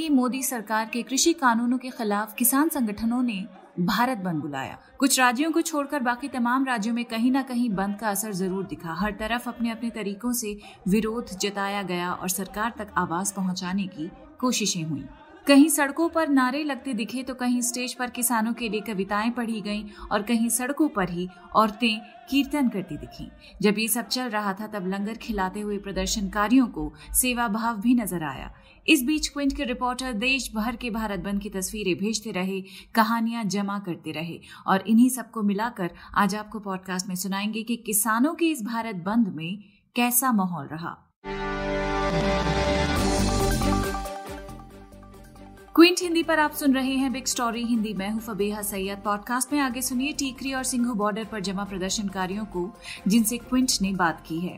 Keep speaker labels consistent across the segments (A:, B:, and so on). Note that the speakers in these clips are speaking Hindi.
A: की मोदी सरकार के कृषि कानूनों के खिलाफ किसान संगठनों ने भारत बंद बुलाया। कुछ राज्यों को छोड़कर बाकी तमाम राज्यों में कहीं ना कहीं बंद का असर ज़रूर दिखा। हर तरफ़ अपने अपने तरीकों से विरोध जताया गया और सरकार तक आवाज़ पहुँचाने की कोशिशें हुई। कहीं सड़कों पर नारे लगते दिखे तो कहीं स्टेज पर किसानों के लिए कविताएँ पढ़ी गईं और कहीं सड़कों पर ही औरतें कीर्तन करती दिखीं। जब ये सब चल रहा था तब लंगर खिलाते हुए प्रदर्शनकारियों को सेवा भाव भी नज़र आया। इस बीच क्विंट के रिपोर्टर देश भर के भारत बंद की तस्वीरें भेजते रहे, कहानियाँ जमा करते रहे और इन्हीं सबको मिलाकर आज आपको पॉडकास्ट में सुनाएँगे कि किसानों के इस भारत बंद में कैसा माहौल रहा। क्विंट हिंदी पर आप सुन रहे हैं बिग स्टोरी हिंदी। मैं हूँ फबेहा सैयद। पॉडकास्ट में आगे सुनिए टीकरी और सिंघू बॉर्डर पर जमा प्रदर्शनकारियों को जिनसे क्विंट ने बात की है।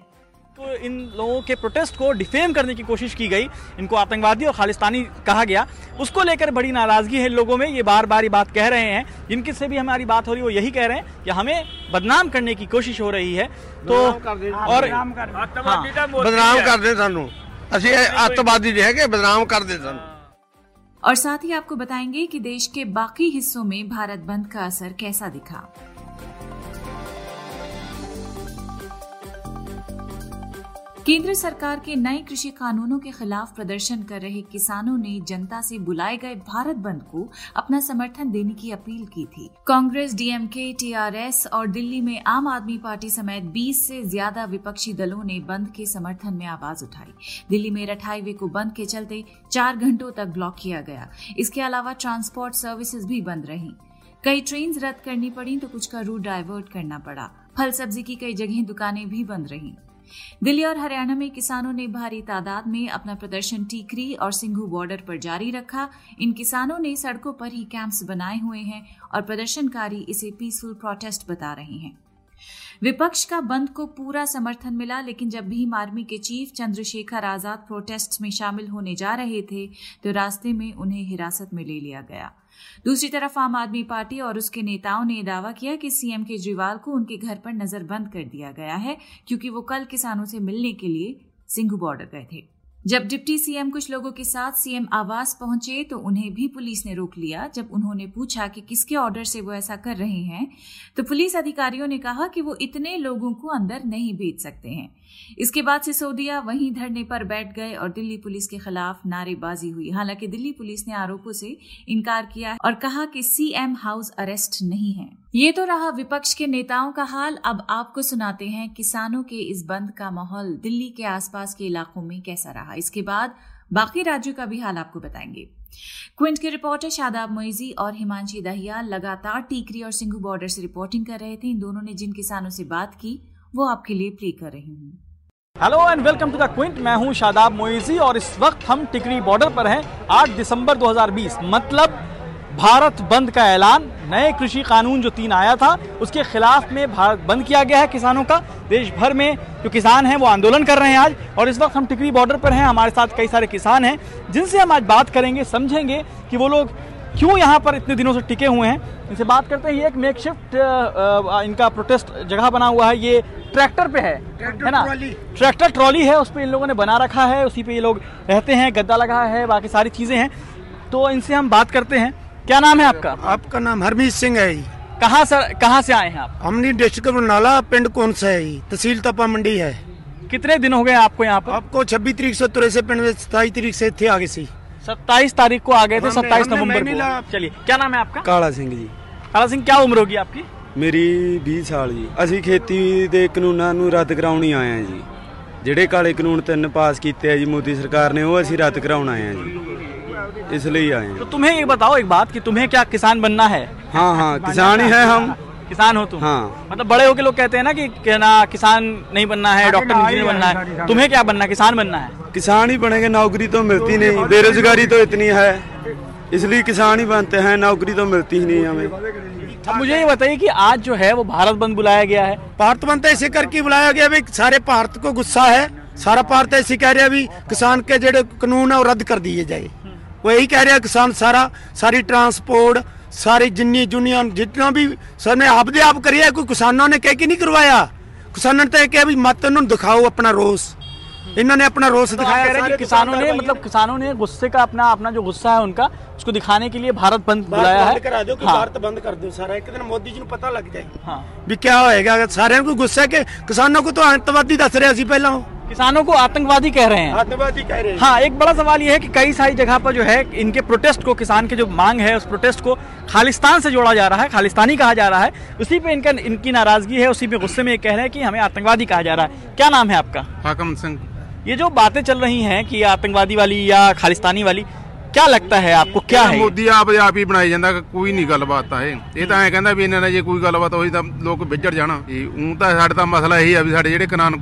B: तो इन लोगों के प्रोटेस्ट को डिफेम करने की कोशिश की गई। इनको आतंकवादी और खालिस्तानी कहा गया। उसको लेकर बड़ी नाराज़गी है लोगों में ये बार बार ये बात कह रहे हैं। जिनके से भी हमारी बात हो रही है वो यही कह रहे हैं कि हमें बदनाम करने की कोशिश हो रही है। तो और
C: बदनाम कर दे। सू अतवादी जो है बदनाम कर दे सू
A: और साथ ही आपको बताएँगे कि देश के बाकी हिस्सों में भारत बंद का असर कैसा दिखा। केंद्र सरकार के नए कृषि कानूनों के खिलाफ प्रदर्शन कर रहे किसानों ने जनता से बुलाए गए भारत बंद को अपना समर्थन देने की अपील की थी। कांग्रेस, डीएमके, टीआरएस और दिल्ली में आम आदमी पार्टी समेत 20 से ज़्यादा विपक्षी दलों ने बंद के समर्थन में आवाज़ उठाई। दिल्ली मेरठ हाईवे को बंद के चलते चार घंटों तक ब्लॉक किया गया। इसके अलावा ट्रांसपोर्ट सर्विसेज़ भी बंद रही। कई ट्रेन रद्द करनी पड़ी तो कुछ का रूट डाइवर्ट करना पड़ा। फल सब्ज़ी की कई जगह दुकानें भी बंद रहीं। दिल्ली और हरियाणा में किसानों ने भारी तादाद में अपना प्रदर्शन टीकरी और सिंघू बॉर्डर पर जारी रखा। इन किसानों ने सड़कों पर ही कैंप्स बनाए हुए हैं और प्रदर्शनकारी इसे पीसफुल प्रोटेस्ट बता रहे हैं। विपक्ष का बंद को पूरा समर्थन मिला, लेकिन जब भीम आर्मी के चीफ चंद्रशेखर आज़ाद प्रोटेस्ट में शामिल होने जा रहे थे तो रास्ते में उन्हें हिरासत में ले लिया गया। दूसरी तरफ़ आम आदमी पार्टी और उसके नेताओं ने दावा किया कि सीएम केजरीवाल को उनके घर पर नजरबंद कर दिया गया है, क्योंकि वो कल किसानों से मिलने के लिए सिंघू बॉर्डर गए थे। जब डिप्टी सीएम कुछ लोगों के साथ सीएम आवास पहुँचे तो उन्हें भी पुलिस ने रोक लिया। जब उन्होंने पूछा कि किसके ऑर्डर से वो ऐसा कर रहे हैं तो पुलिस अधिकारियों ने कहा कि वो इतने लोगों को अंदर नहीं भेज सकते हैं। इसके बाद सिसोदिया वहीं धरने पर बैठ गए और दिल्ली पुलिस के खिलाफ नारेबाजी हुई। हालाँकि दिल्ली पुलिस ने आरोपों से इनकार किया और कहा कि सीएम हाउस अरेस्ट नहीं है। ये तो रहा विपक्ष के नेताओं का हाल। अब आपको सुनाते हैं किसानों के इस बंद का माहौल, दिल्ली के आसपास के इलाकों में कैसा रहा। इसके बाद बाकी राज्यों का भी हाल आपको बताएँगे। क्विंट के रिपोर्टर शादाब मोइजी और हिमांशी दहिया लगातार टीकरी और सिंघू बॉर्डर से रिपोर्टिंग कर रहे थे। इन दोनों ने जिन किसानों से बात की, वो आपके लिए प्ले कर रही हूँ।
B: Hello and welcome to the Quint मैं हूँ शादाब मोइजी और इस वक्त हम टिकरी बॉर्डर पर हैं। 8 दिसंबर 2020 मतलब भारत बंद का ऐलान नए कृषि कानून जो तीन आया था उसके खिलाफ में भारत बंद किया गया है किसानों का। देश भर में जो किसान हैं वो आंदोलन कर रहे हैं आज। और इस वक्त हम टिकरी बॉर्डर पर हैं हमारे साथ कई सारे किसान हैं जिनसे हम आज बात करेंगे समझेंगे कि वो लोग क्यों यहाँ पर इतने दिनों से टिके हुए हैं। इनसे बात करते हैं ये एक मेक शिफ्ट इनका प्रोटेस्ट जगह बना हुआ है ये ट्रैक्टर पे है है ना? ट्रैक्टर ट्रॉली है उस पर इन लोगों ने बना रखा है उसी पे ये लोग रहते हैं गद्दा लगा है बाकी सारी चीज़ें हैं। तो इनसे हम बात करते हैं। क्या नाम है आपका
C: आपका नाम हरमीत ਸਿੰਘ ਹੈ ਜੀ
B: कहाँ सर कहाँ से आए हैं आप
C: हमनी डिस्ट्रिक्ट बरनाला पिंड कौन सा है जी तहसील तपा मंडी है
B: कितने दिन हो गए आपको यहाँ पर
C: आपको 26 तरीक से तुरे से पिंड में 27 तरीक से थे आगे से
B: सत्ताईस तारीख को आ गए थे
C: हमने-
B: सत्ताईस
C: हमने
B: नवंबर
C: मैंने ला-
B: को चलिए क्या नाम है आपका
D: ਕਾਲਾ ਸਿੰਘ ਜੀ
B: काला सिंह क्या उम्र होगी आपकी
D: ਮੇਰੀ 20 ਸਾਲ ਜੀ ਅਸੀਂ ਖੇਤੀ ਦੇ ਕਾਨੂੰਨਾਂ ਨੂੰ ਰੱਦ ਕਰਾਉਣ ਹੀ ਆਏ ਆ ਜੀ ਜਿਹੜੇ ਕਾਲੇ ਕਾਨੂੰਨ ਤਿੰਨ ਪਾਸ ਕੀਤੇ ਆ ਜੀ ਮੋਦੀ ਸਰਕਾਰ ਨੇ ਉਹ ਅਸੀਂ ਰੱਦ ਕਰਾਉਣ ਆਏ ਆ ਜੀ इसलिए आए
B: तो तुम्हें ये बताओ एक बात कि तुम्हें क्या किसान बनना है?
D: हाँ हाँ किसान ही है हम।
B: किसान हो तुम?
D: हाँ।
B: मतलब बड़े होके लोग कहते हैं ना कि ना किसान नहीं बनना है हाँ, डॉक्टर हाँ, इंजीनियर हाँ, बनना है। तुम्हें क्या बनना किसान बनना है?
D: किसान ही बनेंगे नौकरी तो मिलती नहीं। बेरोजगारी तो इतनी है। इसलिए किसान ही बनते हैं नौकरी तो मिलती ही नहीं हमें।
B: अब मुझे ये बताइए कि आज जो है वो भारत बंद बुलाया गया है।
C: भारत बंद तो ऐसे करके बुलाया गया भाई सारे भारत को गुस्सा है।
E: सारा भारत ऐसे कह रहा भी किसान के जेडे कानून है वो रद्द कर दिए जाए। ਉਹ ਇਹੀ ਕਹਿ ਰਿਹਾ ਕਿਸਾਨ ਸਾਰਾ ਸਾਰੀ ਟਰਾਂਸਪੋਰਟ ਸਾਰੀ ਜਿੰਨੀ ਯੂਨੀਅਨ ਜਿੰਨਾ ਵੀ ਸਰ ਨੇ ਆਪਦੇ ਆਪ ਕਰਿਆ ਕੋਈ ਕਿਸਾਨਾਂ ਨੇ ਕਹਿ ਕੇ ਨਹੀਂ ਕਰਵਾਇਆ ਕਿਸਾਨਾਂ ਨੇ ਤਾਂ ਇਹ ਕਿਹਾ ਵੀ ਮਤ ਨੂੰ ਦਿਖਾਓ ਆਪਣਾ ਰੋਸ ਇਹਨਾਂ ਨੇ अपना रोष
B: तो आप
E: दिखाया
B: कह रहे हैं
E: सारे
B: कि किसानों ने
E: दुकानदार
B: मतलब किसानों ने गुस्से का अपना अपना जो गुस्सा है उनका उसको दिखाने के लिए भारत बंद
E: भाई
B: बुलाया
E: बंद
B: है
E: करा दो कि
B: हाँ,
E: भारत बंद कर दो सारा एक दिन मोदी जी ਨੂੰ ਪਤਾ ਲੱਗ ਜਾਏ
B: हाँ।
E: ਵੀ ਕੀ ਹੋਏਗਾ ਸਾਰਿਆਂ ਨੂੰ ਗੁੱਸਾ ਹੈ ਕਿ ਕਿਸਾਨਾਂ को तो आतंकवादी ਦੱਸ ਰਿਹਾ ਸੀ ਪਹਿਲਾਂ ਉਹ
B: किसानों को आतंकवादी कह रहे हैं
E: आतंकवादी कह रहे हैं
B: हाँ एक बड़ा सवाल ये है कि कई सारी जगह पर जो है इनके प्रोटेस्ट को किसान के जो मांग है उस प्रोटेस्ट को खालिस्तान से जोड़ा जा रहा है खालिस्तानी कहा जा रहा है उसी पे इनका इनकी नाराजगी है उसी पे गुस्से में ये कह रहे हैं कि हमें आतंकवादी कहा जा रहा है क्या नाम है आपका
F: हाकम सिंह
B: ये जो बातें चल रही हैं कि आतंकवादी वाली या खालिस्तानी वाली क्या लगता है आपको क्या है ये?
F: ਮੋਦੀ ਆਪ ਆਪ ਹੀ ਬਣਾਈ ਜਾਂਦਾ ਕੋਈ ਨਹੀਂ ਗੱਲਬਾਤ ਤਾਂ ਇਹ ਇਹ ਤਾਂ ਐ ਕਹਿੰਦਾ ਵੀ ਇਹਨਾਂ ਨਾਲ ਜੇ ਕੋਈ ਗੱਲਬਾਤ ਹੋਈ ਤਾਂ ਲੋਕ ਵਿਝੜ ਜਾਣਾ ਇਹ ਉਹ ਤਾਂ ਸਾਡੇ ਤਾਂ ਮਸਲਾ ਇਹੀ ਆ ਵੀ ਸਾਡੇ ਜਿਹੜੇ ਕਾਨੂੰਨ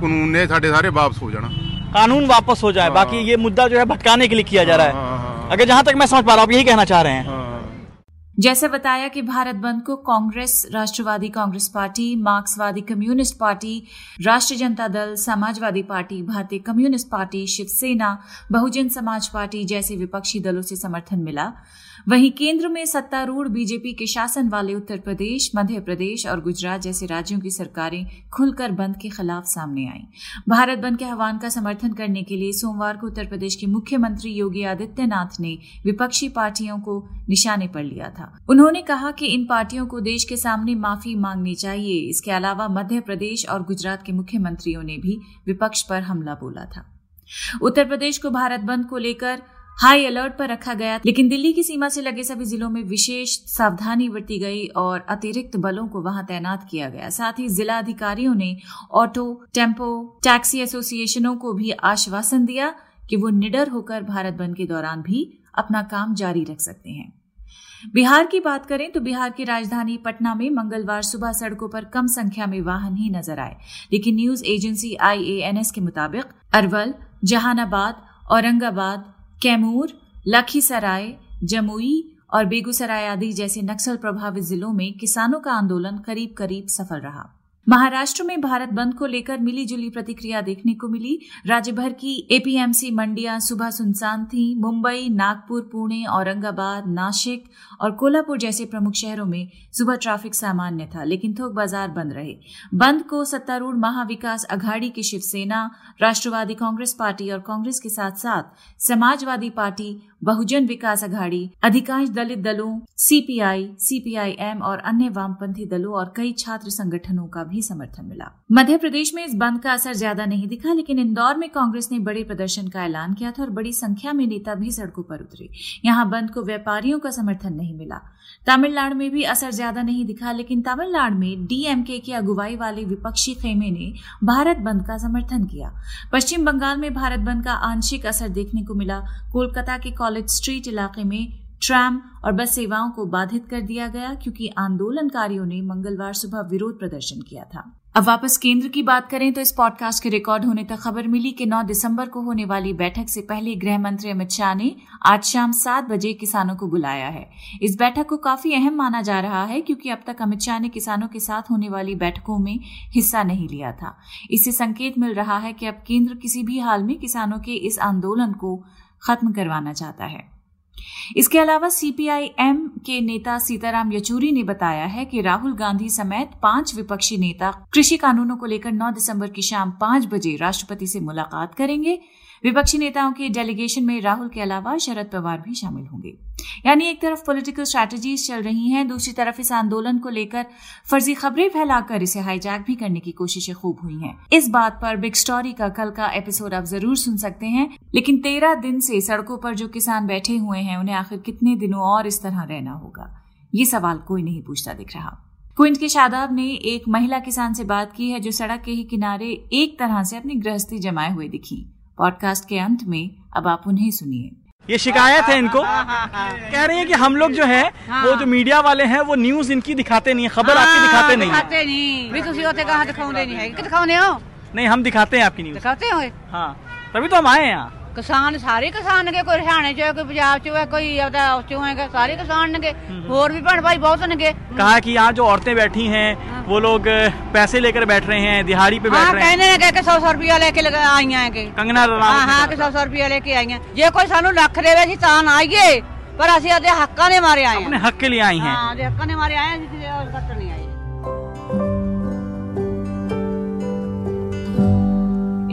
F: कानून ने साढ़े सारे वापस हो जाना।
B: कानून वापस हो जाए बाकी हाँ। ये मुद्दा जो है भटकाने के लिए किया जा रहा है। हाँ, हाँ, अगर जहाँ तक मैं समझ पा रहा हूँ आप यही कहना चाह रहे हैं।
A: जैसे बताया कि भारत बंद को Congress, Rashtrawadi Congress party, Marxwadi communist party, Rashtriya Janata Dal, Samajwadi party, Bhartiya communist party, Shivsena, Bahujan Samaj party जैसे विपक्षी दलों से समर्थन मिला। वहीं केंद्र में सत्तारूढ़ बीजेपी के शासन वाले उत्तर प्रदेश, मध्य प्रदेश और गुजरात जैसे राज्यों की सरकारें खुलकर बंद के खिलाफ सामने आई। भारत बंद के आह्वान का समर्थन करने के लिए सोमवार को उत्तर प्रदेश के मुख्यमंत्री योगी आदित्यनाथ ने विपक्षी पार्टियों को निशाने पर लिया था। उन्होंने कहा कि इन पार्टियों को देश के सामने माफ़ी मांगनी चाहिए। इसके अलावा मध्य प्रदेश और गुजरात के मुख्यमंत्रियों ने भी विपक्ष पर हमला बोला था। उत्तर प्रदेश को भारत बंद को लेकर हाई अलर्ट पर रखा गया, लेकिन दिल्ली की सीमा से लगे सभी जिलों में विशेष सावधानी बरती गई और अतिरिक्त बलों को वहाँ तैनात किया गया। साथ ही जिला अधिकारियों ने ऑटो, टेंपो, टैक्सी एसोसिएशनों को भी आश्वासन दिया कि वो निडर होकर भारत बंद के दौरान भी अपना काम जारी रख सकते हैं। बिहार की बात करें तो बिहार की राजधानी पटना में मंगलवार सुबह सड़कों पर कम संख्या में वाहन ही नज़र आए। लेकिन न्यूज़ एजेंसी आईएएनएस के मुताबिक अरवल, जहानाबाद, औरंगाबाद, कैमूर, लखीसराय, जमुई और बेगूसराय आदि जैसे नक्सल प्रभावित जिलों में किसानों का आंदोलन करीब करीब सफल रहा। महाराष्ट्र में भारत बंद को लेकर मिली जुली प्रतिक्रिया देखने को मिली। राज्य भर की एपीएमसी मंडियाँ सुबह सुनसान थी। मुंबई, नागपुर, पुणे, औरंगाबाद, नासिक और कोल्हापुर जैसे प्रमुख शहरों में सुबह ट्रैफ़िक सामान्य था, लेकिन थोक बाज़ार बंद रहे। बंद को सत्तारूढ़ महाविकास अघाड़ी की शिवसेना, राष्ट्रवादी कांग्रेस पार्टी और कांग्रेस के साथ साथ समाजवादी पार्टी बहुजन विकास अघाड़ी अधिकांश दलित दलों सीपीआई सीपीआईएम और अन्य वामपंथी दलों और कई छात्र संगठनों का भी समर्थन मिला। मध्य प्रदेश में इस बंद का असर ज़्यादा नहीं दिखा, लेकिन इंदौर में कांग्रेस ने बड़े प्रदर्शन का ऐलान किया था और बड़ी संख्या में नेता भी सड़कों पर उतरे। यहाँ बंद को व्यापारियों का समर्थन नहीं मिला। तमिलनाडु में भी असर ज़्यादा नहीं दिखा, लेकिन तमिलनाडु में डीएमके की अगुवाई वाले विपक्षी खेमे ने भारत बंद का समर्थन किया। पश्चिम बंगाल में भारत बंद का आंशिक असर देखने को मिला। कोलकाता के कॉलेज स्ट्रीट इलाके में ट्रैम और बस सेवाओं को बाधित कर दिया गया क्योंकि आंदोलनकारियों ने मंगलवार सुबह विरोध प्रदर्शन किया था। अब वापस केंद्र की बात करें तो इस पॉडकास्ट के रिकॉर्ड होने तक खबर मिली कि 9 दिसंबर को होने वाली बैठक से पहले गृह मंत्री अमित शाह ने आज शाम सात बजे किसानों को बुलाया है। इस बैठक को काफ़ी अहम माना जा रहा है क्योंकि अब तक अमित शाह ने किसानों के साथ होने वाली बैठकों में हिस्सा नहीं लिया था। इससे संकेत मिल रहा है कि अब केंद्र किसी भी हाल में किसानों के इस आंदोलन को खत्म करवाना चाहता है। इसके अलावा सीपीआईएम के नेता सीताराम येचूरी ने बताया है कि राहुल गांधी समेत पाँच विपक्षी नेता कृषि कानूनों को लेकर 9 दिसंबर की शाम पाँच बजे राष्ट्रपति से मुलाकात करेंगे। विपक्षी नेताओं के डेलीगेशन में राहुल के अलावा शरद पवार भी शामिल होंगे। यानी एक तरफ़ पॉलिटिकल स्ट्रैटेजीज चल रही हैं, दूसरी तरफ़ इस आंदोलन को लेकर फर्जी खबरें फैलाकर इसे हाईजैक भी करने की कोशिशें खूब हुई हैं। इस बात पर बिग स्टोरी का कल का एपिसोड आप ज़रूर सुन सकते हैं, लेकिन तेरह दिन से सड़कों पर जो किसान बैठे हुए हैं, उन्हें आखिर कितने दिनों और इस तरह रहना होगा? ये सवाल कोई नहीं पूछता दिख रहा। क्विंट के शादाब ने एक महिला किसान से बात की है, जो सड़क के ही किनारे एक तरह से अपनी गृहस्थी जमाए हुए दिखी। पॉडकास्ट के अंत में अब आप उन्हें सुनिए।
B: ये शिकायत है इनको। कह रही है कि हम लोग जो है वो जो मीडिया वाले हैं वो न्यूज़ इनकी दिखाते नहीं है खबर आपकी दिखाते नहीं है।
G: दिखाते नहीं। भी दिखाउने नहीं है। हो।
B: नहीं हम दिखाते हैं आपकी न्यूज़
G: दिखाते हो
B: हाँ तभी तो हम आए यहाँ।
G: ਕਿਸਾਨ ਸਾਰੇ ਕਿਸਾਨ ਨੇਗੇ ਕੋਈ ਹਰਿਆਣੇ ਚ ਹੈ ਕੋਈ ਪੰਜਾਬ ਚ ਹੈ ਕੋਈ ਉਹਦਾ ਉਸ ਚੋਂ ਹੈਗਾ ਸਾਰੇ ਕਿਸਾਨ ਨੇਗੇ ਹੋਰ ਵੀ ਭੈਣ ਭਾਈ ਬਹੁਤ ਨੇਗੇ
B: कहा है कि यहाँ जो औरतें बैठी हैं वो लोग अ, पैसे लेकर बैठ रहे हैं दिहाड़ी पे
G: ਹਾਂ
B: बैठ रहे हैं
G: ਕਹਿੰਦੇ ਨੇ ਕਿ 100 100 ਰੁਪਿਆ ਲੈ ਕੇ ਲਗਾ ਆਈਆਂ ਹੈਗੇ
B: कंगना
G: ਹਾਂ
B: रनावत
G: ਹਾਂ
B: ने
G: ਕਿ
B: कहा।
G: 100 100 ਰੁਪਿਆ ਲੈ ਕੇ ਆਈਆਂ ਜੇ ਕੋਈ ਸਾਨੂੰ ਲੱਖ ਦੇਵੇ ਅਸੀਂ ਤਾਂ ਨਾ ਆਈਏ ਪਰ ਅਸੀਂ ਉਹਦੇ ਹੱਕਾਂ ਦੇ ਮਾਰੇ ਆਏ
B: अपने
G: ਹਾਂ
B: हक के लिए आई हैं
G: ਹਾਂ ਉਹਦੇ ਹੱਕਾਂ ਦੇ ਮਾਰੇ ਆਏ ਹਾਂ